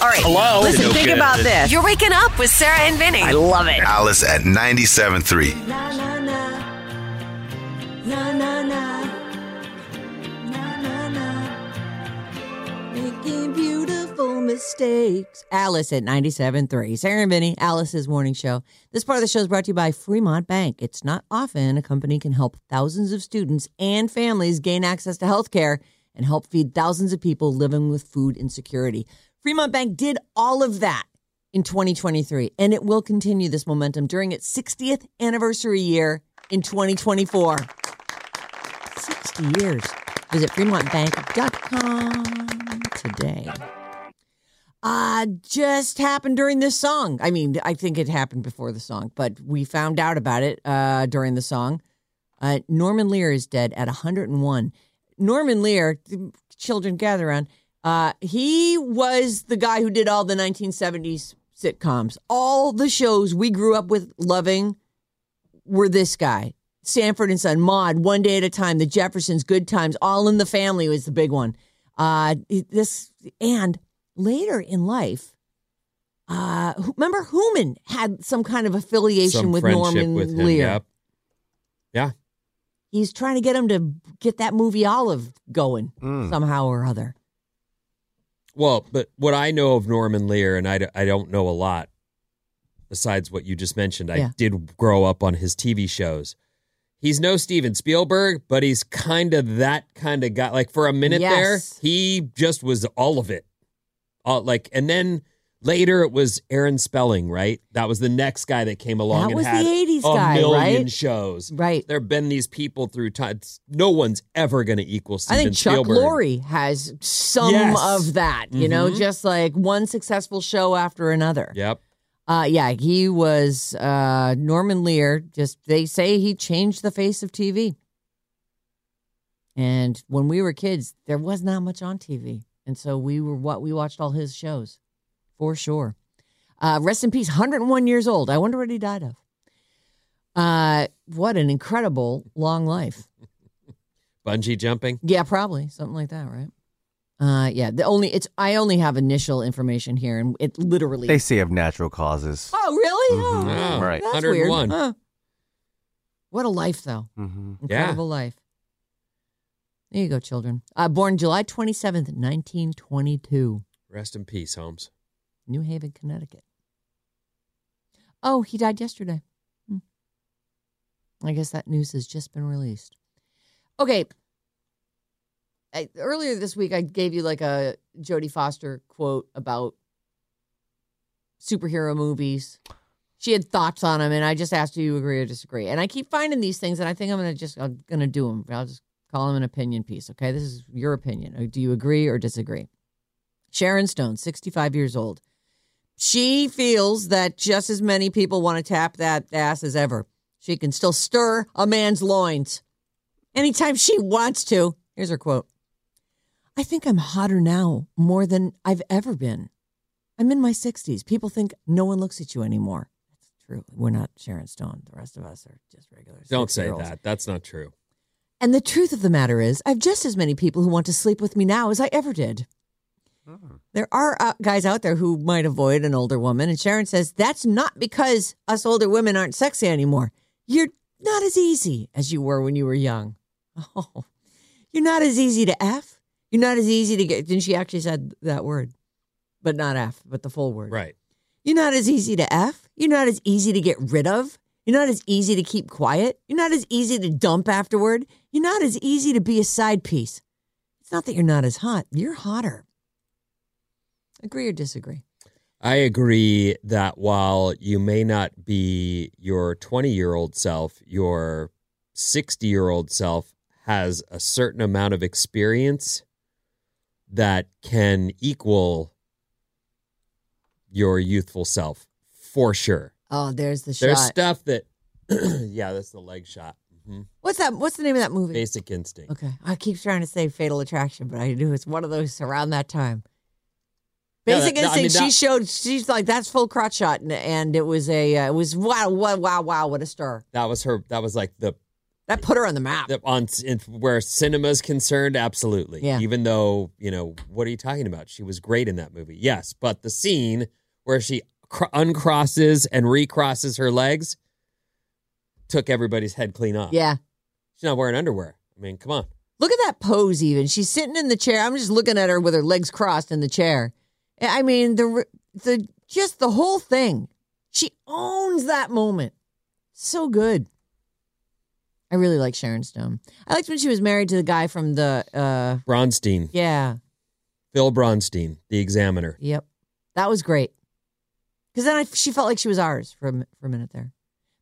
All right. Hello? Listen, No think good. about this. You're waking up with Sarah and Vinny. I love it. Alice at 97.3. Na na na. Na na na. Na na na. Making beautiful mistakes. Alice at 97.3. Sarah and Vinny, Alice's morning show. This part of the show is brought to you by Fremont Bank. It's not often a company can help thousands of students and families gain access to health care and help feed thousands of people living with food insecurity. Fremont Bank did all of that in 2023, and it will continue this momentum during its 60th anniversary year in 2024. 60 years. Visit FremontBank.com today. Uh, just happened during this song. I mean, I think it happened before the song, but we found out about it uh, during the song. Uh, Norman Lear is dead at 101. Norman Lear, children gather around, uh, he was the guy who did all the 1970s sitcoms. All the shows we grew up with loving were this guy. Sanford and Son, Maude, One Day at a Time, The Jeffersons, Good Times, All in the Family was the big one. Uh, this and later in life, uh, remember Human had some kind of affiliation Some with Norman with him. Lear. Yep. Yeah. He's trying to get him to get that movie Olive going somehow or other. Well, but what I know of Norman Lear, and I, d- I don't know a lot besides what you just mentioned. I Yeah. did grow up on his TV shows. He's no Steven Spielberg, but he's kind of that kind of guy. Like for a minute Yes. there, he just was all of it. All, like, and then later it was Aaron Spelling, right? That was the next guy that came along That and was the had 80s a guy, million right? shows. Right. There have been these people through time. No one's ever going to equal I think Chuck Spielberg. Lorre has some Yes. of that, you know, Mhm. just like one successful show after another. Yep. Uh, yeah, he was uh, Norman Lear. Just they say he changed the face of TV. And when we were kids, there was not much on TV, and so we were what we watched all his shows, for sure. Uh, rest in peace, 101 years old. I wonder what he died of. Uh, what an incredible long life. Bungee jumping. Yeah, probably something like that, right? Uh, yeah. The only it's I only have initial information here, and it literally. They say of natural causes. oh, really? Mm-hmm. Oh, oh, right. Hundred one. Huh. What a life, though. hmm Incredible life. There you go, children. Uh, born July 27th, 1922, Rest in peace, Holmes. New Haven, Connecticut. Oh, he died yesterday. Hmm. I guess that news has just been released. Okay. I, earlier this week, I gave you like a Jodie Foster quote about superhero movies. She had thoughts on them, and I just asked you to agree or disagree. And I keep finding these things, and I think I'm gonna just I'm gonna do them. I'll just call them an opinion piece. Okay, this is your opinion. Do you agree or disagree? Sharon Stone, 65 years old. She feels that just as many people want to tap that ass as ever. She can still stir a man's loins anytime she wants to. Here's her quote I think I'm hotter now more than I've ever been. I'm in my 60s. People think no one looks at you anymore. That's true. We're not Sharon Stone. The rest of us are just regular. Don't say 60-year-olds. that. That's not true. And the truth of the matter is, I've just as many people who want to sleep with me now as I ever did. There are uh, guys out there who might avoid an older woman. And Sharon says, that's not because us older women aren't sexy anymore. You're not as easy as you were when you were young. Oh, you're not as easy to F. You're not as easy to get. Didn't she actually said that word? But not F, but the full word. Right. You're not as easy to F. You're not as easy to get rid of. You're not as easy to keep quiet. You're not as easy to dump afterward. You're not as easy to be a side piece. It's not that you're not as hot, you're hotter. Agree or disagree? I agree that while you may not be your 20 year old self, your 60 year old self has a certain amount of experience that can equal your youthful self for sure. Oh, there's the shot. There's stuff that, yeah, that's the leg shot. hmm What's that? What's the name of that movie? Basic instinct. Okay. I keep trying to say Fatal Attraction, but I knew it's one of those around that time. Basic that- that- I mean, Instinct. she that- showed. She's like that's full crotch shot, and, and it was a. Uh, it was wow, wow, wow, wow! What a star. That was her. That was like the That put her on the map. The- on in, where cinema's concerned, absolutely. Yeah. Even though you know what are you talking about? She was great in that movie. Yes, but the scene where she cr- uncrosses and recrosses her legs took everybody's head clean off. Yeah. She's not wearing underwear. I mean, come on. Look at that pose, even. She's sitting in the chair. I'm just looking at her with her legs crossed in the chair. I mean, the the just the whole thing. She owns that moment. So good. I really like Sharon Stone. I liked when she was married to the guy from the uh Bronstein, yeah. Phil Bronstein, the Examiner. Yep. That was great. Cuz then I, she felt like she was ours for a, for a minute there.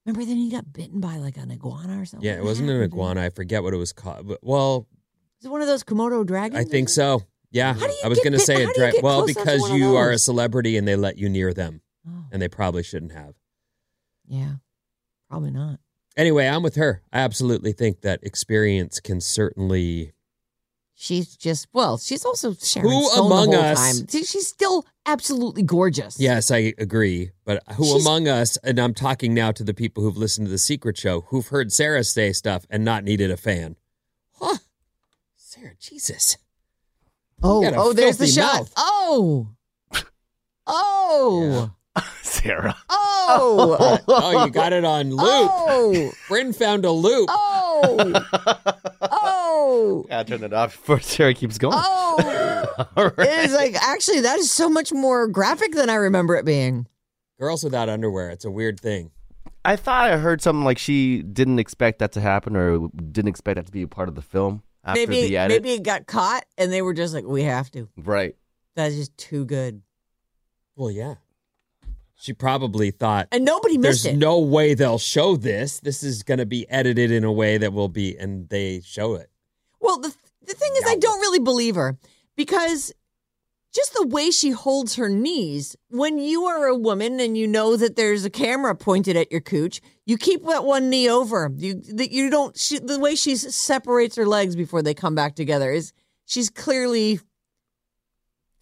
Remember then he got bitten by like an iguana or something? Yeah, it wasn't an happened to him? iguana. I forget what it was called. But, well, Is it one of those Komodo dragons? I think so. Yeah, How do you I was going to say it. well, close up to because you are a celebrity and they let you near them, Oh, and they oh. probably shouldn't have. yeah. Probably not. Anyway, I'm with her. I absolutely think that experience can certainly. She's just well. She's also Sharon Who Stone among us- Time. She's still absolutely gorgeous. Yes, I agree. But who She's- among us, and I'm talking now to the people who've listened to The Secret Show, who've heard Sarah say stuff and not needed a fan? Huh. Sarah, Jesus. Oh, You got a oh, there's the filthy shot. mouth. Oh, oh, Sarah. oh, Oh, you got it on loop. oh, Bryn found a loop. oh, oh, Yeah, turn it off before Sarah keeps going. oh. All right. It is like actually that is so much more graphic than I remember it being. Girls without underwear. It's a weird thing. I thought I heard something like she didn't expect that to happen or didn't expect that to be a part of the film after maybe the edit. maybe it got caught and they were just like, we have to. Right. That's just too good, Well, yeah. She probably thought and nobody missed there's it. no way they'll show this. This is going to be edited in a way that will be, and they show it. Well, the the thing is, I don't really believe her because just the way she holds her knees. When you are a woman and you know that there's a camera pointed at your cooch, you keep that one knee over. You that you don't. She, the way she separates her legs before they come back together is she's clearly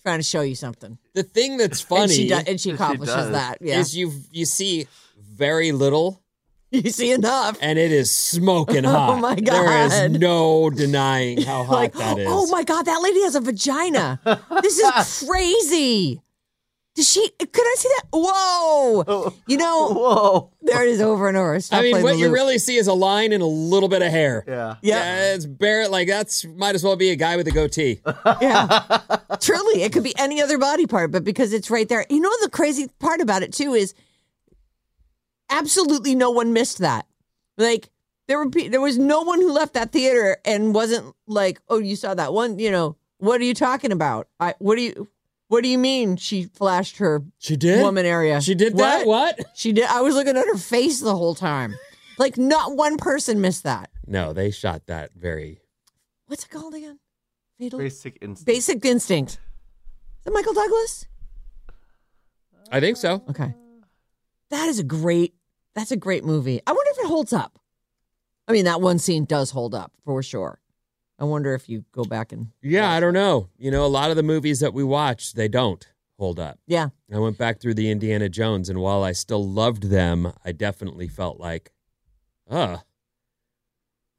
trying to show you something. The thing that's and funny she do, and she accomplishes does. that. Yeah, is you you see very little, you see enough. and it is smoking oh hot. Oh, my god. There is no denying how hot like, that is. oh my god, that lady has a vagina. this is crazy. Does she? Could I see that? Whoa! You know, Whoa. there it is over and over. Stop I mean, what you loop. really see is a line and a little bit of hair. Yeah. Yeah. it's bare. Like that's might as well be a guy with a goatee. yeah. Truly, it could be any other body part, but because it's right there. You know, the crazy part about it too is absolutely no one missed that. Like there were pe- there was no one who left that theater and wasn't like, "Oh, you saw that one?" You know, what are you talking about? I what do you what do you mean? She flashed her She did. woman area. She did that. What? She did. I was looking at her face the whole time. Like not one person missed that. No, they shot that very. What's it called again? Fatal Basic instinct. Basic Instinct. Is that Michael Douglas? I think so. Okay. That is a great that's a great movie. I wonder if it holds up. I mean, that one scene does hold up for sure. I wonder if you go back and Yeah, I don't know. You know, a lot of the movies that we watch, they don't hold up. yeah. I went back through the Indiana Jones, and while I still loved them, I definitely felt like, uh,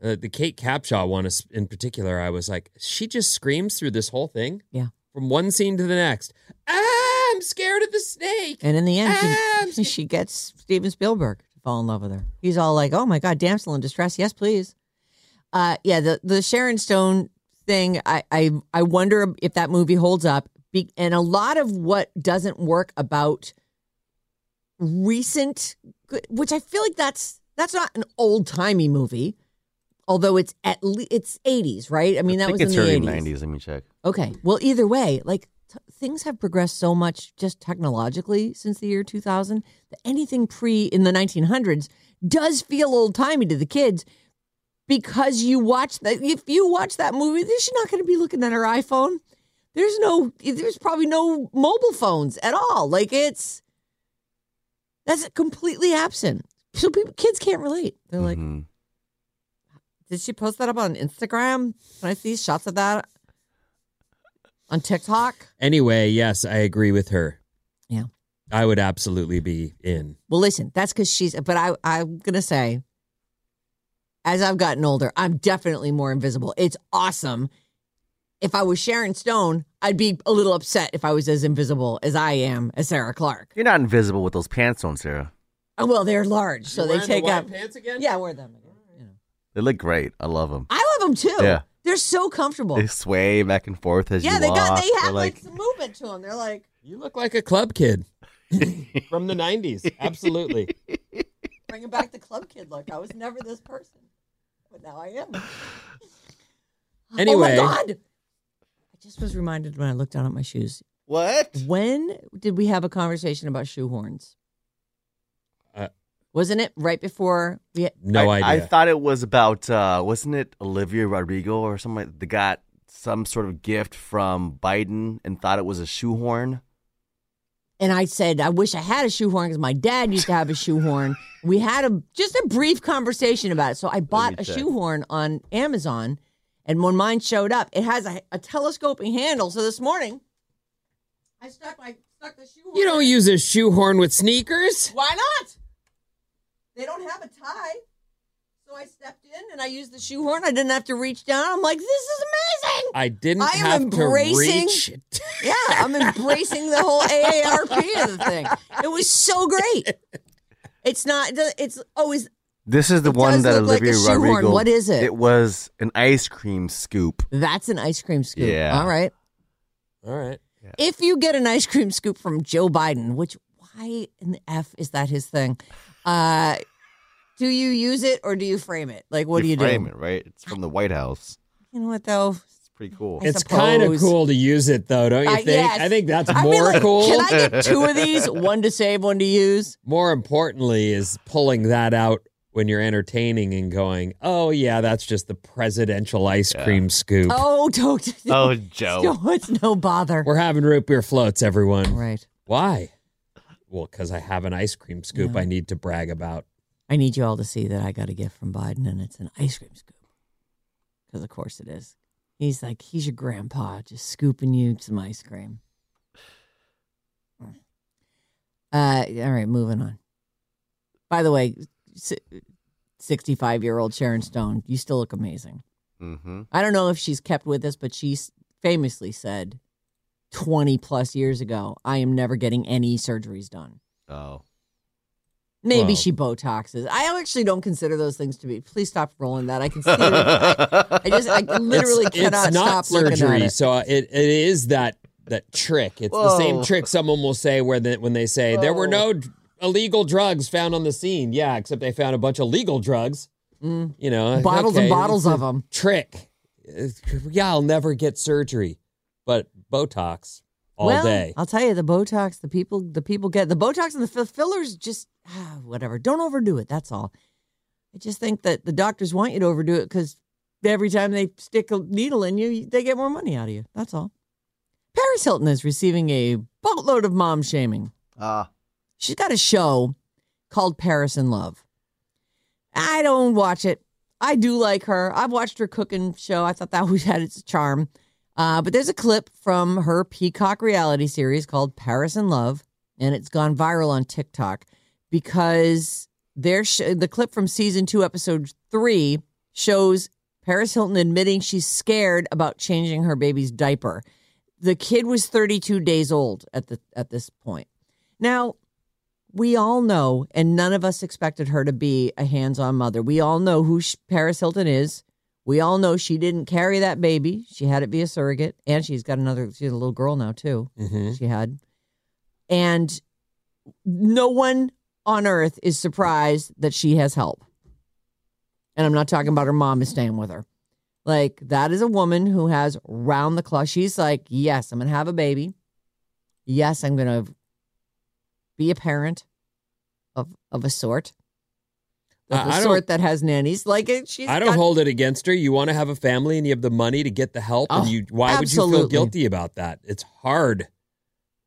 uh the Kate Capshaw one is- in particular, I was like, she just screams through this whole thing. Yeah. From one scene to the next. Ah, I'm scared of the snake. And in the end, Ah, she, she gets Steven Spielberg to fall in love with her. He's all like, "Oh my god, damsel in distress, yes, please." Uh, yeah, the the Sharon Stone thing. I I I wonder if that movie holds up. Be, and a lot of what doesn't work about recent, which I feel like that's that's not an old timey movie, although it's at least it's eighties, right? I mean, I that think was it's in the early eighties. nineties. Let me check. Okay. Well, either way, like t- things have progressed so much just technologically since the year 2000 that anything pre in the 1900s does feel old timey to the kids because you watch that. If you watch that movie, she's not going to be looking at her iPhone. There's no, there's probably no mobile phones at all. Like it's, that's completely absent. So people, kids can't relate. They're like, Mhm. did she post that up on Instagram? Can I see shots of that on TikTok? Anyway, yes, I agree with her. Yeah. I would absolutely be in. Well, listen, that's because she's. But I, I'm gonna say, as I've gotten older, I'm definitely more invisible. It's awesome. If I was Sharon Stone, I'd be a little upset if I was as invisible as I am as Sarah Clark. You're not invisible with those pants on, Sarah. Oh, well, they're large, so they take up. pants again. Yeah, I wear them. Again, You know. They look great. I love them. I love them too. Yeah. They're so comfortable. They sway back and forth as yeah, you they walk. got. They They're have like, some movement to them. They're like You look like a club kid from the '90s. Absolutely. bringing back the club kid look. I was never this person, but now I am. Anyway. oh my god! I just was reminded when I looked down at my shoes. what? When did we have a conversation about shoehorns? Wasn't it right before we? No I, I thought it was about uh wasn't it Olivia Rodrigo or something like that got some sort of gift from Biden and thought it was a shoehorn. And I said, I wish I had a shoehorn because my dad used to have a shoehorn. We had a just a brief conversation about it. So I bought a check. shoehorn on Amazon, and when mine showed up, it has a, a telescoping handle. So this morning, I stuck my stuck the shoehorn. you don't use a shoehorn with sneakers. Why not? They don't have a tie. So I stepped in and I used the shoehorn. I didn't have to reach down. I'm like, this is amazing. I didn't I am have embracing- to reach. Yeah, I'm embracing the whole AARP of the thing. It was so great. It's not. It's always. This is the one that look like Olivia shoehorn. Rodrigo. What is it? It was an ice cream scoop. That's an ice cream scoop. Yeah. All right. All right. If you get an ice cream scoop from Joe Biden, which why in the f is that his thing? Uh, do you use it or do you frame it? Like, what you do you frame do? Frame it, right? It's from the White House. You know what though? It's pretty cool. I It's kind of cool to use it, though, don't you Uh, think? yes. I think that's I more mean, like, cool. Can I get two of these? One to save, one to use. More importantly, is pulling that out when you're entertaining and going, "Oh yeah, that's just the presidential ice cream scoop." Oh, don't. Oh, Joe. No, it's no bother. We're having root beer floats, everyone. Right. Why? Well, because I have an ice cream scoop I need to brag about. I need you all to see that I got a gift from Biden and it's an ice cream scoop. Because, of course, it is. He's like, he's your grandpa just scooping you some ice cream. Uh, all right, moving on. By the way, 65 year old Sharon Stone, you still look amazing. Mm-hmm. I don't know if she's kept with us, but she famously said 20 plus years ago, I am never getting any surgeries done. Oh. Maybe Well- she Botoxes. I actually don't consider those things to be. Please stop rolling that. I can see it. I, I just, I literally it's, cannot it's not stop surgery, at it. so it, it is that that trick. It's the same trick someone will say where the, when they say there were no d- illegal drugs found on the scene. Yeah, except they found a bunch of legal drugs. You know, Mm. Bottles okay, and bottles of them. Trick. Uh, Yeah, I'll never get surgery, but Botox all well, day. I'll tell you, the Botox, the people, the people get the Botox and the fillers. Just ah, whatever. Don't overdo it. That's all. I just think that the doctors want you to overdo it because every time they stick a needle in you, they get more money out of you. That's all. Paris Hilton is receiving a boatload of mom shaming. Ah. She's got a show called Paris in Love. I don't watch it. I do like her. I've watched her cooking show. I thought that was had its charm. Uh, but there's a clip from her Peacock reality series called Paris in Love, and it's gone viral on TikTok because there sh- the clip from season two, episode three, shows Paris Hilton admitting she's scared about changing her baby's diaper. The kid was 32 days old at the at this point. Now, we all know, and none of us expected her to be a hands on mother. We all know who sh- Paris Hilton is. We all know she didn't carry that baby. She had it via surrogate, and she's got another, she's a little girl now, too. Mhm. She had. And no one on earth is surprised that she has help. And I'm not talking about her mom is staying with her. Like, that is a woman who has round the clock. She's like, yes, I'm going to have a baby. Yes, I'm going to be a parent of of a sort. Of I- the I don't- sort that has nannies. Like it, she's I don't got- hold it against her. You want to have a family and you have the money to get the help, Oh, and you why would you feel guilty about that? It's hard.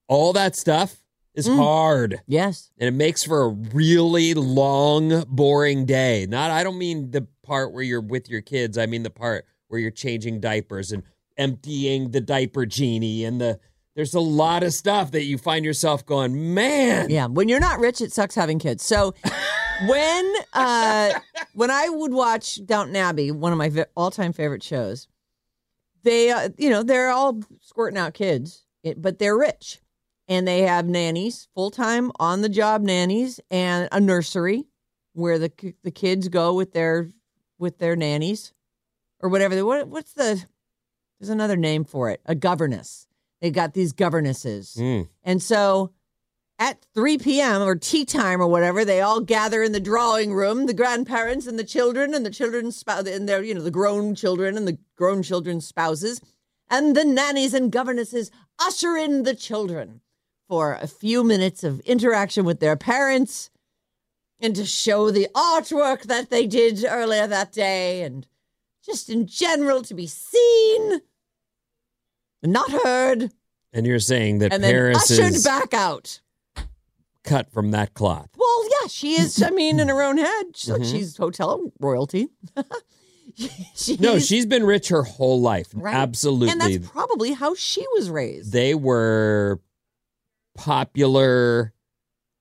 All that stuff is Mm. hard. Yes. and it makes for a really long boring day not i don't mean the part where you're with your kids i mean the part where you're changing diapers and emptying the diaper genie and the there's a lot of stuff that you find yourself going man Yeah. When you're not rich, it sucks having kids. So when uh when I would watch Downton Abbey, one of my all-time favorite shows, they uh, you know they're all squirting out kids, but they're rich, and they have nannies, full-time on-the-job nannies, and a nursery where the the kids go with their with their nannies or whatever. They, what what's the there's another name for it, a governess. They got these governesses, Mm. and so at 3 p.m. or tea time or whatever, they all gather in the drawing room, the grandparents and the children and the children's spouse and their, you know, the grown children and the grown children's spouses, and the nannies and governesses usher in the children for a few minutes of interaction with their parents and to show the artwork that they did earlier that day and just in general to be seen and not heard And you're saying that and then ushered is back out. Cut from that cloth. Well, yeah, she is. I mean, in her own head, she's, Mm-hmm. she's hotel royalty. she's, No, she's been rich her whole life. right. Absolutely. and that's probably how she was raised. they were popular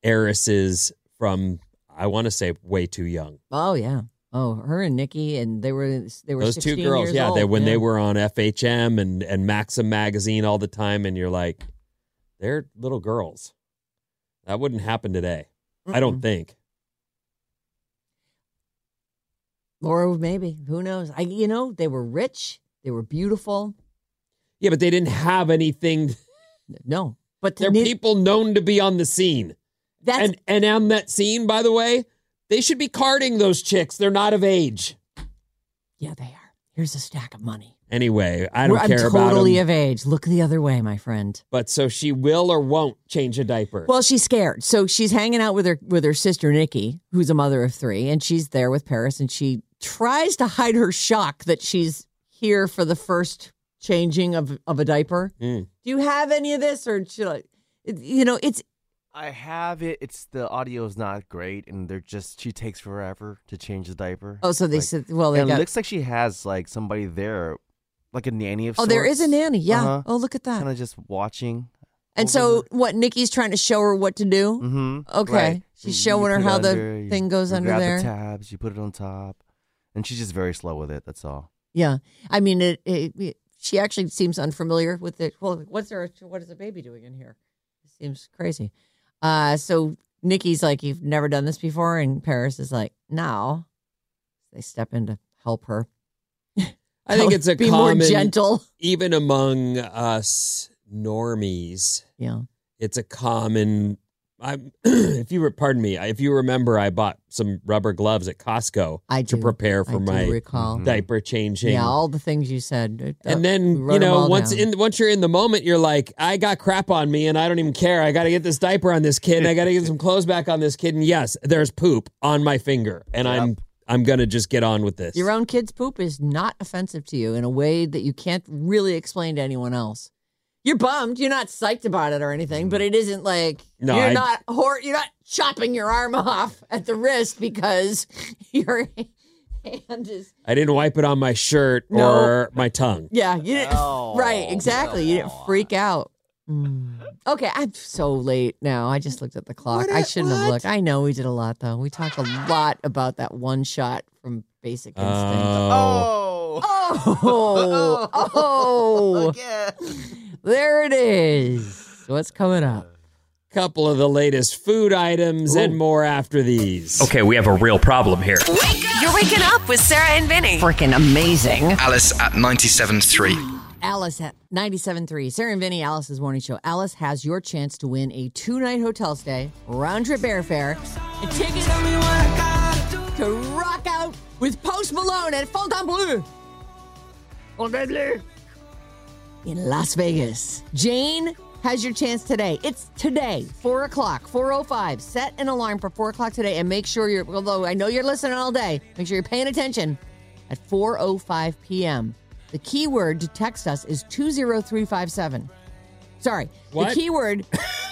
heiresses from I want to say way too young. oh yeah. Oh, her and Nicky, and they were they were Those two girls, yeah, they when yeah. they were on FHM and and Maxim magazine all the time, and you're like, they're little girls. That wouldn't happen today. I don't think. Laura, maybe who knows? I you know they were rich, they were beautiful. Yeah, but they didn't have anything. No, but They're Ni- people known to be on the scene. That's and and on that scene, by the way, they should be carding those chicks. They're not of age. yeah, they are. Here's a stack of money. Anyway, I don't I'm care about totally of age. Look the other way, my friend. But so she will or won't change a diaper. Well, she's scared. So she's hanging out with her with her sister Nicky, who's a mother of three, and she's there with Paris, and she tries to hide her shock that she's here for the first changing of of a diaper. Mm. Do you have any of this, or should I? You know, it's I have it. It's the audio is not great, and they're just she takes forever to change the diaper. oh, so they Like, said, well, they and it looks like she has like somebody there, like a nanny of oh, there is a nanny. Yeah. Uh-huh. Oh, look at that. kind of just watching. and so, what? Nicky's trying to show her what to do. Mm-hmm. Okay. She's showing her how the thing goes under there. The tabs, you put it on top, and she's just very slow with it. That's all. Yeah, I mean, it, it, it- She actually seems unfamiliar with it. Well, what's her? What is the baby doing in here? It seems crazy. Uh, so Nicky's like, "You've never done this before," and Paris is like, "No." They step in to help her. I think it's a be common, more gentle. even among us normies. Yeah. It's a common. I, if you were, pardon me, if you remember, I bought some rubber gloves at Costco I to do. prepare for I do my recall. diaper changing. Yeah, all the things you said. Uh, and then wrote you 'em know once down. in once you're in the moment you're like i got crap on me and i don't even care i got to get this diaper on this kid and i got to get some clothes back on this kid and yes there's poop on my finger and i'm i'm gonna just get on with this Your own kid's poop is not offensive to you in a way that you can't really explain to anyone else. You're bummed. You're not psyched about it or anything, but it isn't like No, you're I- not hor- you're not chopping your arm off at the wrist because your hand is i didn't wipe it on my shirt No. or my tongue yeah. You didn't Oh, right exactly. You didn't freak out. Mm. Okay, I'm so late now. I just looked at the clock. I shouldn't have looked. I know we did a lot though. We talked a lot about that one shot from Basic Instinct. oh Oh. Oh, oh, yeah. There it is. What's coming up? couple of the latest food items and more after these Okay, we have a real problem here. You're waking up with Sarah and Vinny. Freaking amazing. Alice at 97.3. Alice at 97.3. Sarah and Vinny, Alice's morning show. Alice has your chance to win a two night hotel stay, round trip airfare, and tickets to rock out with Post Malone at Fontainebleau. Fontainebleau. In Las Vegas. Jane has your chance today. It's today, 4 o'clock, 4.05. Set an alarm for 4 o'clock today and make sure you're, although I know you're listening all day, make sure you're paying attention at 4.05 p.m. The keyword to text us is 20357. Sorry. What? The keyword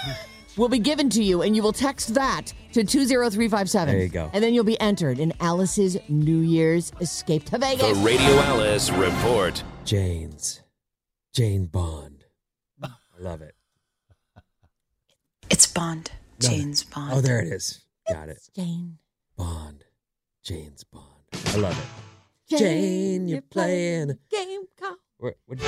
will be given to you, and you will text that to 20357. There you go. And then you'll be entered in Alice's New Year's Escape to Vegas. The Radio Alice Report. jane's jane bond i love it It's Bond. James oh, Bond. oh there it is got it Jane. Bond. James Bond. I love it. Jane, you're playing. game call. What, what,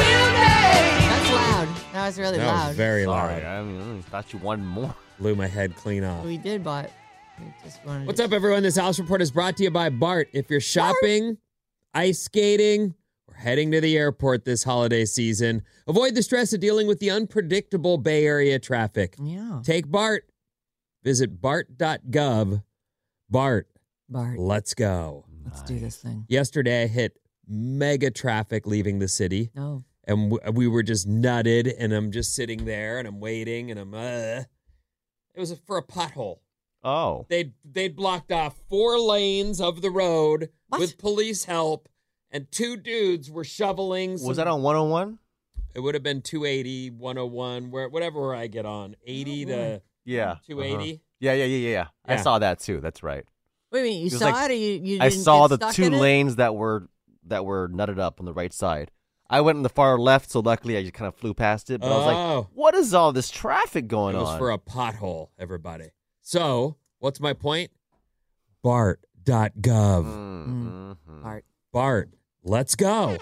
That's loud. That was really that loud. was very Sorry, loud. I mean, I thought you wanted more. Blew my head clean off. we did, but we just wanted. What's to- up, everyone? This House Report is brought to you by Bart. If you're shopping, ice skating, or heading to the airport this holiday season, avoid the stress of dealing with the unpredictable Bay Area traffic. Yeah, Take Bart. Visit bart.gov. Bart, Bart. let's go. Let's do this thing. Yesterday, I hit mega traffic leaving the city, No. and w- we were just nutted. And I'm just sitting there, and I'm waiting, and I'm uh. It was for a pothole. Oh. They'd they'd blocked off four lanes of the road What? with police help, and two dudes were shoveling. Was that on 101? It would have been 280, 101, where whatever I get on, 80 to Yeah. 280. Uh-huh. Yeah, yeah, yeah, yeah, yeah. I saw that too. That's right. Wait a minute. You It saw like- it, or you, you I didn't saw get the stuck two in it? lanes that were that were nutted up on the right side. I went in the far left, so luckily I just kind of flew past it. But I was like, Oh. "What is all this traffic going It was on?" for a pothole, everybody. So, what's my point? Bart.gov. Mhm. Bart. Bart, let's go.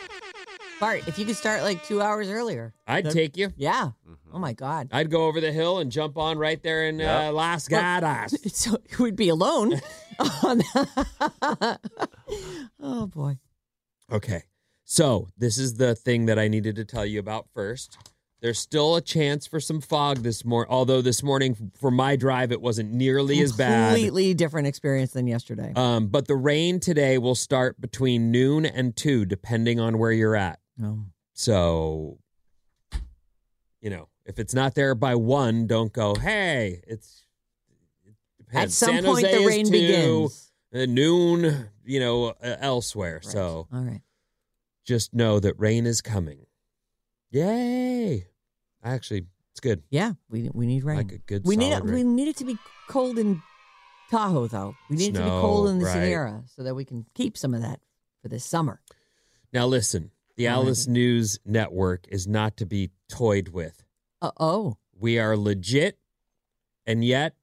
Bart, if you could start like two hours earlier. I'd That- take you. Yeah. Mhm. Oh my God. I'd go over the hill and jump on right there in uh, Yep. Las Well, Gadas. So you would be alone. on oh boy. Okay. So, this is the thing that I needed to tell you about first. There's still a chance for some fog this morning, although this morning for my drive it wasn't nearly as bad. Completely different experience than yesterday. Um, but the rain today will start between noon and 2 depending on where you're at. oh. So, you know, if it's not there by 1, don't go, "Hey, it's it At some San point, Jose the rain 2, begins. uh, noon, you know, uh, elsewhere. So, All right. just know that rain is coming. Yay! Actually, it's good. Yeah, we we need rain. Like a good we need solid it, we need it to be cold in Tahoe though. We need it to be cold in the right. Sierra so that we can keep some of that for this summer. Now listen, the Alrighty. Alice News Network is not to be toyed with. Uh oh. We are legit, and yet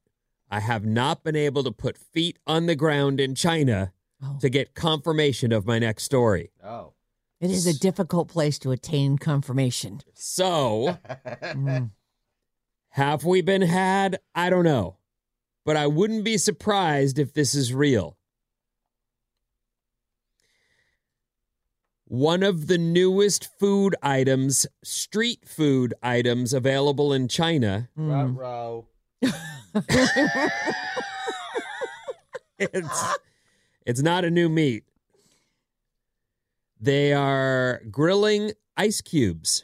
I have not been able to put feet on the ground in China Oh. to get confirmation of my next story. Oh. It is a difficult place to attain confirmation. So, Mm. have we been had? I don't know. But I wouldn't be surprised if this is real. One of the newest food items, street food items available in China, Mm. It's it's not a new meat. They are grilling ice cubes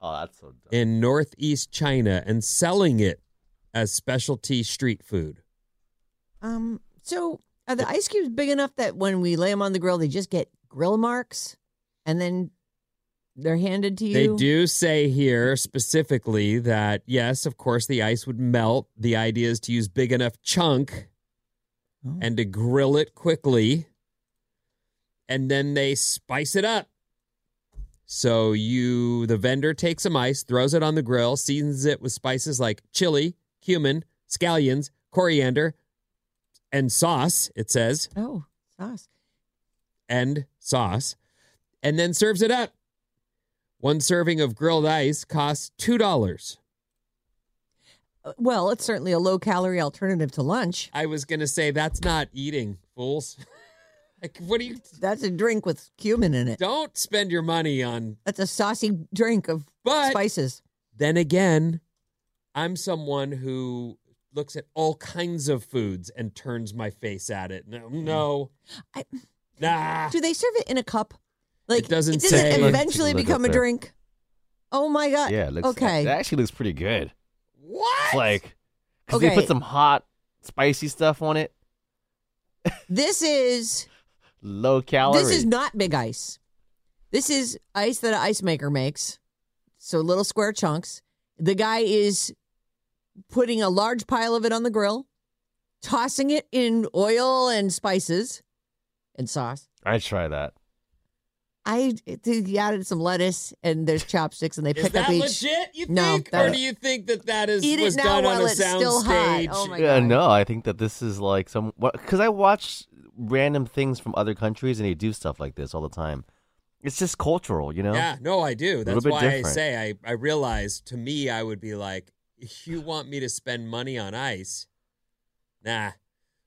Oh, that's so dumb. in northeast China and selling it as specialty street food. Um. So are the ice cubes big enough that when we lay them on the grill, they just get grill marks, and then they're handed to you? They do say here specifically that yes, of course the ice would melt. The idea is to use big enough chunk Oh. and to grill it quickly. And then they spice it up. So you the vendor takes some ice, throws it on the grill, seasons it with spices like chili, cumin, scallions, coriander, and sauce, it says, Oh, sauce. and sauce, and then serves it up. One serving of grilled ice costs $2. Uh, Well, it's certainly a low calorie alternative to lunch. I was going to say that's not eating, fools. like, what do you That's a drink with cumin in it. don't spend your money on That's a saucy drink of but spices. then again, I'm someone who looks at all kinds of foods and turns my face at it. No, mm. no. I- nah. Do they serve it in a cup? Like doesn't does say. it eventually look become a there. drink? Oh my god! Yeah, it looks okay. It actually looks pretty good. What? It's like, because they put some hot, spicy stuff on it. This is Low calorie. this is not big ice. This is ice that an ice maker makes. So little square chunks. The guy is putting a large pile of it on the grill, tossing it in oil and spices and sauce. I'd try that. I he added some lettuce and there's chopsticks and they pick up that legit? You No, think, that- or do you think that that is Eat was now done while on a it's sound still hot. Oh my Yeah, God. no, I think that this is like some because I watch random things from other countries and they do stuff like this all the time. It's just cultural, you know. Yeah, no, I do. That's bit why I say I, I realize to me I would be like, you want me to spend money on ice? Nah.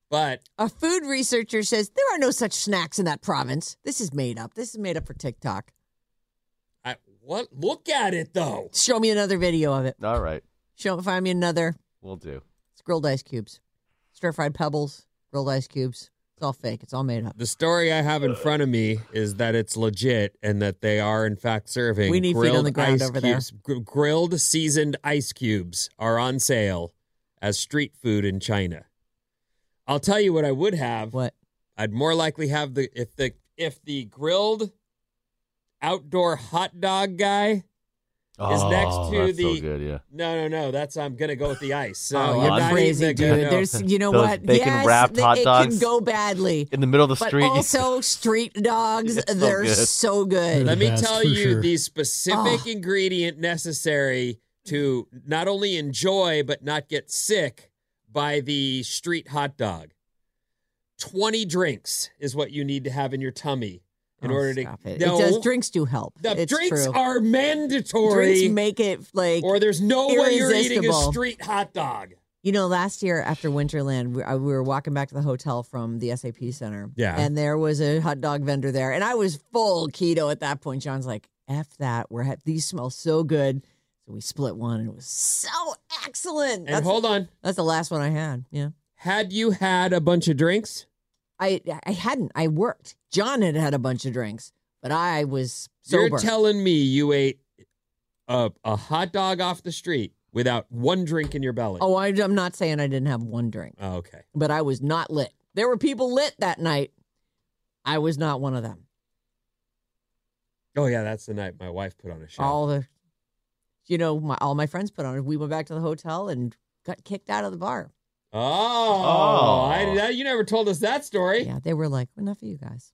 But A food researcher says there are no such snacks in that province. This is made up. This is made up for TikTok. I what look at it though. Show me another video of it. All right, Show find me another. we'll do. It's grilled ice cubes, stir fried pebbles, grilled ice cubes. It's all fake. It's all made up. The story I have in front of me is that it's legit and that they are in fact serving We need feet on the ground over there. Gr- grilled seasoned ice cubes are on sale as street food in China. I'll tell you what I would have. What? I'd more likely have the if the if the grilled outdoor hot dog guy is next Oh, to that's the so good, yeah. no no no that's I'm gonna go with the ice. So oh, you're not crazy, dude. gonna go- There's, you know Those what? bacon-wrapped yes, hot dogs it can go badly. In the middle of the But street. also, street dogs. so they're good. so good. Let me tell you sure. the specific Oh. ingredient necessary to not only enjoy but not get sick by the street hot dog. 20 drinks is what you need to have in your tummy in Oh, order to stop it. No, it does. Drinks do help. the it's drinks true. are mandatory Drinks make it like or there's no way you're eating a street hot dog. You know, last year after Winterland, we, I, we were walking back to the hotel from the SAP Center. Yeah. And there was a hot dog vendor there. And I was full keto at that point. John's like, F that. We're ha- These smell so good. So we split one and it was so excellent. And That's, hold on. that's the last one I had. Yeah. Had you had a bunch of drinks? I I hadn't. I worked. John had had a bunch of drinks, but I was sober. You're telling me you ate a, a hot dog off the street without one drink in your belly? oh, I, I'm not saying I didn't have one drink, Oh, okay. but I was not lit. There were people lit that night. I was not one of them. Oh yeah, that's the night my wife put on a show. all the you know my, all my friends put on it we went back to the hotel and got kicked out of the bar oh, Oh. I, that, you never told us that story. yeah they were like enough of you guys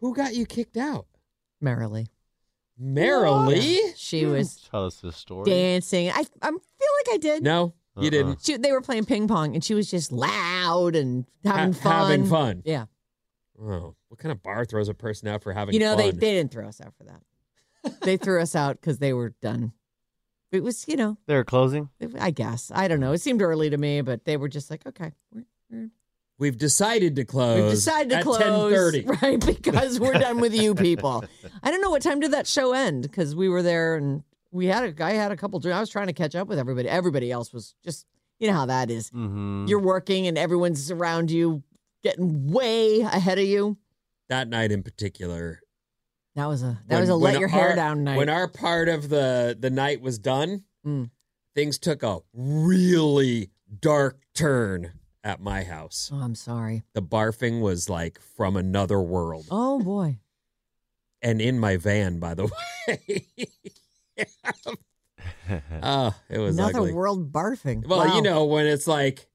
Who got you kicked out? merrily Merrily? she hmm. was Tell us the story. dancing i i feel like i did No, you Uh-uh. didn't. she, they were playing ping pong and she was just loud and having Ha- fun Having fun. yeah Oh, what kind of bar throws a person out for having you know fun? they, they didn't throw us out for that they threw us out because they were done it was you know They're closing. i guess i don't know it seemed early to me but they were just like okay we're, we're We've decided to close. We've decided to at close, 10:30. right? Because we're done with you people. I don't know what time did that show end because we were there and we had a guy had a couple. drinks. I was trying to catch up with everybody. Everybody else was just, you know how that is. Mm-hmm. You're working and everyone's around you, getting way ahead of you. That night in particular. That was a that when- was a let your hair down night. When our part of the the night was done, Mm. things took a really dark turn at my house. oh, I'm sorry. The barfing was like from another world. Oh boy. and in my van, by the way. oh, it was Another ugly. world barfing. Well, Wow. you know when it's like,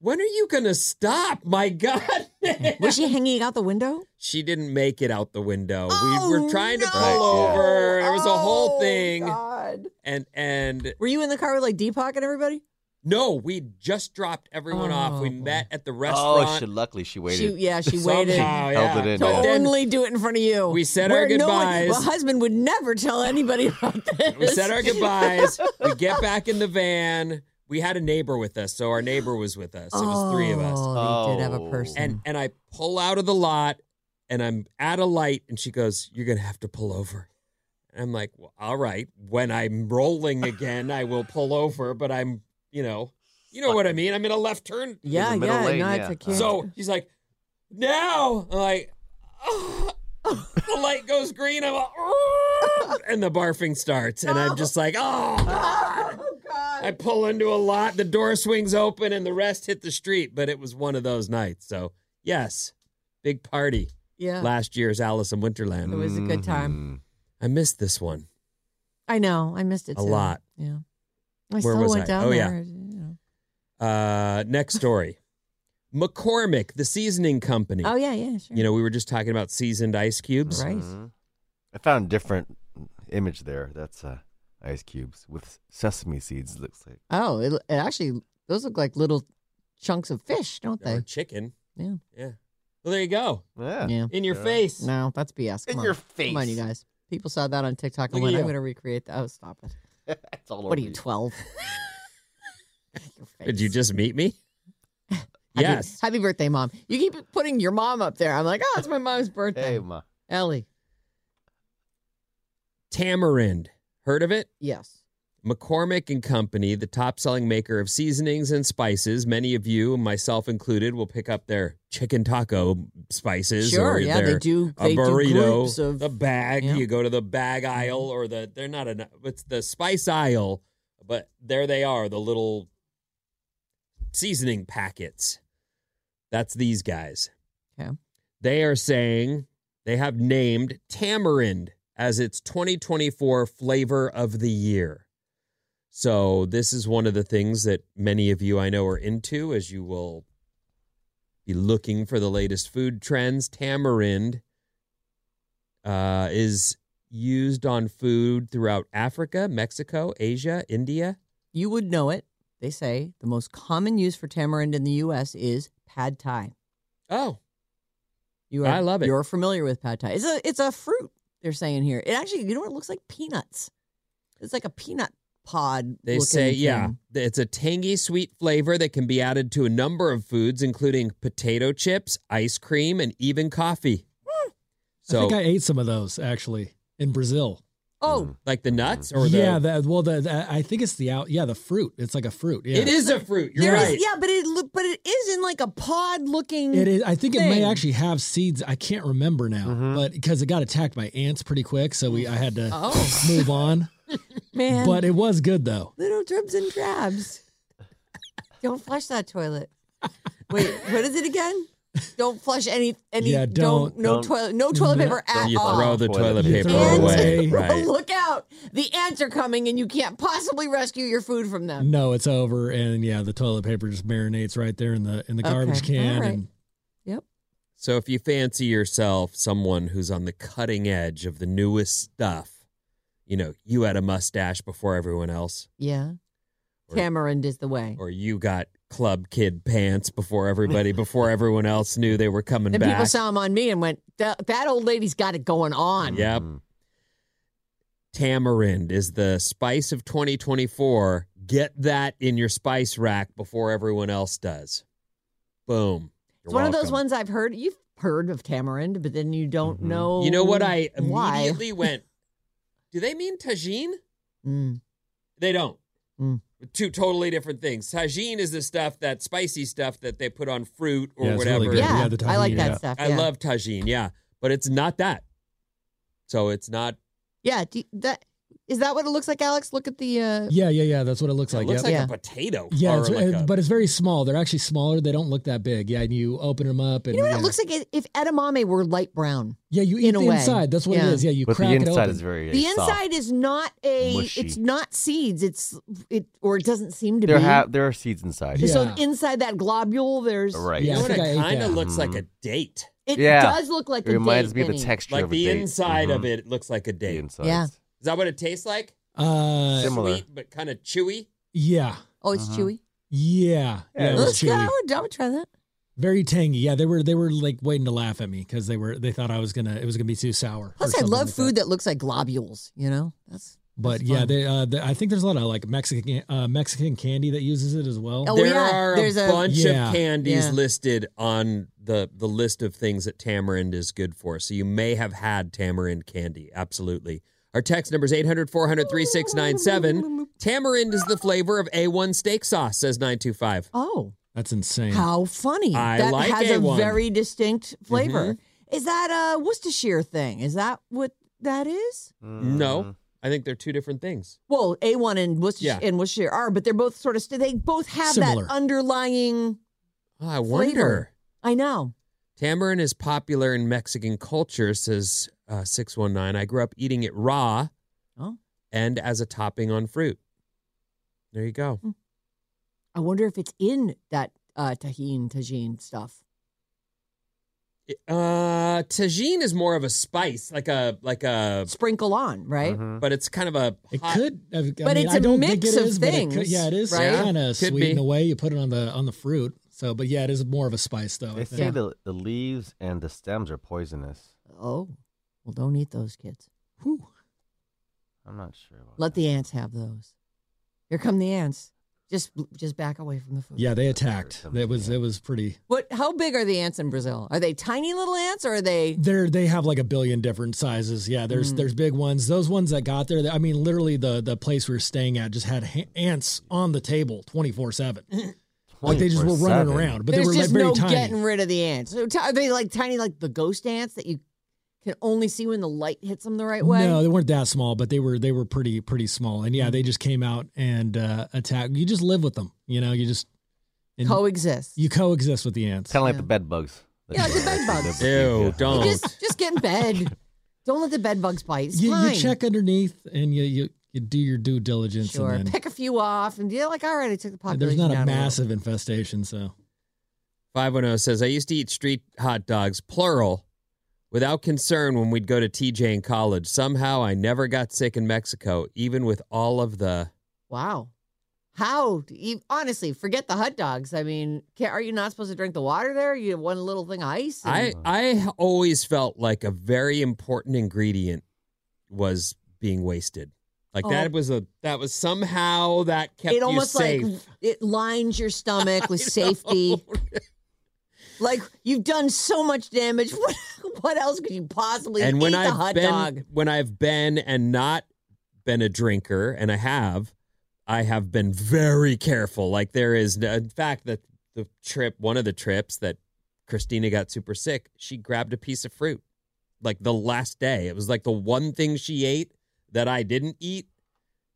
when are you gonna stop? My God, Was she hanging out the window? she didn't make it out the window. Oh, we were trying to pull Right, yeah. over. It was a whole Oh, thing, God. and and Were you in the car with like Deepak and everybody? no, we just dropped everyone off. We Oh, boy. met at the restaurant. Oh, restaurant. she, luckily she She, waited. yeah, she Somehow, waited. yeah. Held it in, to yeah. But then only do it in front of you. We said our Where no one- goodbyes. well, husband would never tell anybody about this. we said our goodbyes. we get back in the van. We had a neighbor with us, so our neighbor was with us. It was three of us. Oh, they did have a Oh. person. and and I pull out of the lot and I'm at a light and she goes, "You're gonna have to pull over." And I'm like, well, "All right." When I'm rolling again, I will pull over, but I'm, you know, you know what I mean. I'm in a left turn. yeah, the middle yeah, lane, no, yeah. it's a. So she's like, "Now," I'm like, "Ah." the light goes green. I'm like, "Ah," and the barfing starts, and I'm just like, "Oh." God." God. I pull into a lot, the door swings open, and the rest hit the street. But it was one of those nights. So, yes, big party. yeah, Last year's Alice in Winterland. it was a good time. I missed this one. I know. I missed it A too. lot. Yeah. I Where still was went I? down Oh, yeah. there. you know. Uh, next story. McCormick, the seasoning company. Oh yeah, yeah, sure. You know, we were just talking about seasoned ice cubes. right. Mhm. I found a different image there. That's uh, ice cubes with sesame seeds. Looks like. Oh, it, it actually those look like little chunks of fish, don't Or they? chicken. Yeah. Yeah. Well, there you go. Yeah. Yeah. In your Yeah. face. No, that's BS. Come In on. your face. Come on, you guys. People saw that on TikTok and Look at went, "I'm you. going to recreate that." Oh, stop it! it's all What over are you, twelve? Your Did you just meet me? Happy- yes. Happy birthday, mom. You keep putting your mom up there. I'm like, oh, it's my mom's birthday. Hey, ma. Ellie. Tamarind. Heard of it? Yes. McCormick and Company, the top selling maker of seasonings and spices. Many of you, myself included, will pick up their chicken taco spices Sure, or yeah, they do- a they do burrito, groups of- the bag. yeah. You go to the bag mm-hmm. aisle or the they're not a it's the spice aisle, but there they are, the little seasoning packets. That's these guys. Okay. They are saying they have named tamarind as its 2024 flavor of the year. So, this is one of the things that many of you I know are into as you will be looking for the latest food trends. Tamarind uh, is used on food throughout Africa, Mexico, Asia, India. You would know it. They say the most common use for tamarind in the U.S. is pad thai. Oh, You are, I love it. You're familiar with pad thai. It's a it's a fruit. They're saying here. It actually, you know what? It looks like peanuts. It's like a peanut pod. They looking say, yeah, it's a tangy, sweet flavor that can be added to a number of foods, including potato chips, ice cream, and even coffee. Hmm. I So, think I ate some of those actually in Brazil. Oh, like the nuts or the. yeah, that well, the, the I think it's the out. Yeah, the fruit. It's like a fruit. Yeah, It is a fruit. You're there is- right. yeah, but it but it is in like a pod looking. It is. I think it may actually have seeds. I can't remember now, Mhm. but because it got attacked by ants pretty quick, so we I had to Oh move on. man, But it was good though. little dribs and drabs. Don't flush that toilet. Wait, what is it again? Don't flush any any. Yeah, don't- no don't- toilet no toilet paper at you all. throw the Toilet toilet paper. paper Throw away. away. Right. Look out! The ants are coming, and you can't possibly rescue your food from them. No, it's over, and yeah, the toilet paper just marinates right there in the in the garbage Okay, can. all right. And Yep. So if you fancy yourself someone who's on the cutting edge of the newest stuff, you know, you had a mustache before everyone else, Yeah. Or- Tamarind is the way. or you got club kid pants before everybody, before everyone else knew they were coming And back. people saw him on me and went, "That that old lady's got it going on." Yep. Mhm. Tamarind is the spice of 2024. Get that in your spice rack before everyone else does. Boom. It's You're one of those ones I've heard. You've heard of tamarind, but then you don't Mhm. know. You know what? I why. immediately went, do they mean Tajín? Mm. They don't. Mm. Two totally different things. Tajín is the stuff, that spicy stuff that they put on fruit or Yeah, whatever. really. Yeah, Yeah, the I like that yeah. stuff. I love Tajín, yeah. But it's not that. So it's not, Yeah, do, that is that what it looks like, Alex? Look at the. Uh, yeah, yeah, yeah. That's what it looks it like. looks yep. like Yeah. a potato. yeah, it's, like uh, a- but it's very small. They're actually smaller. They don't look that big. Yeah, and you open them up, and you know what? yeah. It looks like if edamame were light brown. Yeah, you eat in the way. inside. That's what Yeah. it is. Yeah, you But crack the it inside open. is very The soft. inside is not a. Mushy. It's not seeds. It's it or it doesn't seem to There be. have there are seeds inside. Yeah. So inside that globule, there's Right. you Yeah, know what? It kind of looks like Mhm. a date. it Yeah. does look like It a reminds date, me of the texture Like of a the date. inside of Mhm. it looks like a The date. inside. Yeah. Is that what it tastes like? Uh, Similar. Sweet, but kind of chewy. yeah, Oh, it's Uh-huh. chewy. yeah, Yeah, yeah. it It was was Let's go. I would, I would try that. Very tangy. Yeah, they were they were like waiting to laugh at me because they were they thought I was gonna it was gonna be too sour. or Plus, I something love like food that. that. looks like globules. You know, that's. But that's yeah, fun. they, uh, they, I think there's a lot of like Mexican uh, Mexican candy that uses it as well. Oh, there yeah, are a there's a- bunch Yeah. of candies Yeah. listed on the the list of things that tamarind is good for. So you may have had tamarind candy. Absolutely. Our text number is 800 400 3697. Tamarind is the flavor of A1 steak sauce, says 925. Oh, That's insane. how funny! I that like has A1. a very distinct flavor. Mm-hmm. Is that a Worcestershire thing? Is that what that is? No, I think they're two different things. Well, A1 and Worcestershire, Yeah. and Worcestershire are, but they're both sort of. St- they both have Similar. that underlying. Oh, I wonder. Flavor. I know. Tamarind is popular in Mexican culture, says uh, 619. I grew up eating it raw Oh. and as a topping on fruit. There you go. I wonder if it's in that uh, tahine, Tajín stuff. Uh, Tajín is more of a spice, like a like a, Sprinkle on, right? Mhm. but it's kind of a. It hot- could, I, I But mean, it's I a don't mix it of is, but it things, could- yeah, it is right? kind of Could sweet be. in a way. You put it on the on the fruit. So, but yeah, it is more of a spice though. I They think. say the, the leaves and the stems are poisonous. Oh, well, don't eat those kids. Whew. I'm not sure. About Let the ants have those. Here come the ants. Just just back away from the food. Yeah, they attacked. Something, It was it was pretty. What? How big are the ants in Brazil? Are they tiny little ants, or are they? They're they have like a billion different sizes. Yeah, there's Mm. there's big ones. Those ones that got there. I mean, literally the the place we were staying at just had ha- ants on the table twenty four seven. Like they just were running 24/7. around, but There's they were just like very no tiny. getting rid of the ants. So t- are they like tiny, like the ghost ants that you can only see when the light hits them the right way? No, they weren't that small, but they were they were pretty pretty small. And yeah, they just came out and uh, attacked. You just live with them, you know. You just and Coexist. you coexist with the ants. Kind of like Yeah. the bed bugs. Yeah, the bed bugs. Ew, don't. just just get in bed. Don't let the bed bugs bite. It's you, fine. you check underneath and you you, you do your due diligence. Sure. And then, Pick a few off, and you're like, all right, I took the population. there's not a down little. massive infestation, so 510 says, I used to eat street hot dogs, plural, without concern when we'd go to TJ in college. Somehow I never got sick in Mexico, even with all of the. Wow. How? You, honestly, forget the hot dogs. I mean, can, are you not supposed to drink the water there? You have one little thing of ice. and- I, I always felt like a very important ingredient was being wasted. Like Oh. that was a that was somehow that kept it almost you safe. like it lines your stomach with safety. Like you've done so much damage. What, what else could you possibly and when I've hot been dog? when I've been and not been a drinker, and I have, I have been very careful. Like there is, uh, in fact, that the trip, one of the trips that Christina got super sick, she grabbed a piece of fruit, like the last day. It was like the one thing she ate that I didn't eat,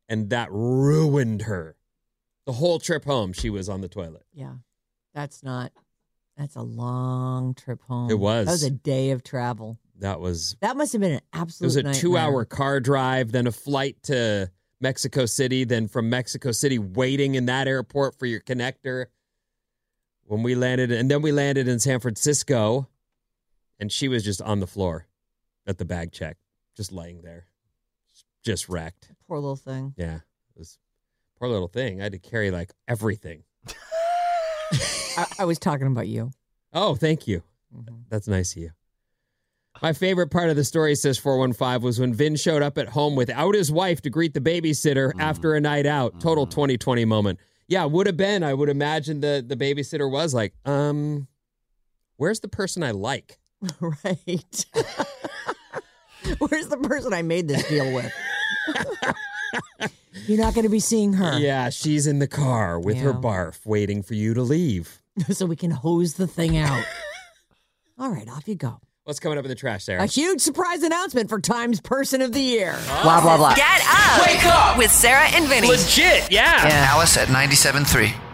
and that ruined her. The whole trip home, she was on the toilet. Yeah, that's not. That's a long trip home. It was. That was a day of travel. That was That must have been an absolute It was a nightmare. two hour car drive, then a flight to Mexico City, then from Mexico City, waiting in that airport for your connector. When we landed, and then we landed in San Francisco, and she was just on the floor at the bag check, just laying there, just wrecked. Poor little thing. Yeah, it was poor little thing. I had to carry like everything. I, I was talking about you. Oh, thank you. Mhm. That's nice of you. My favorite part of the story, says 415, was when Vin showed up at home without his wife to greet the babysitter after a night out. Total 2020 moment. Yeah, would have been. I would imagine the, the babysitter was like, um, where's the person I like? right. Where's the person I made this deal with? You're not going to be seeing her. Yeah, she's in the car with her barf waiting for you to leave. so we can hose the thing out. All right, off you go. What's coming up in the trash, Sarah? A huge surprise announcement for Times Person of the Year. Blah, blah, blah. Get up. Wake up. With Sarah and Vinnie. Legit, yeah. Alice at 97.3.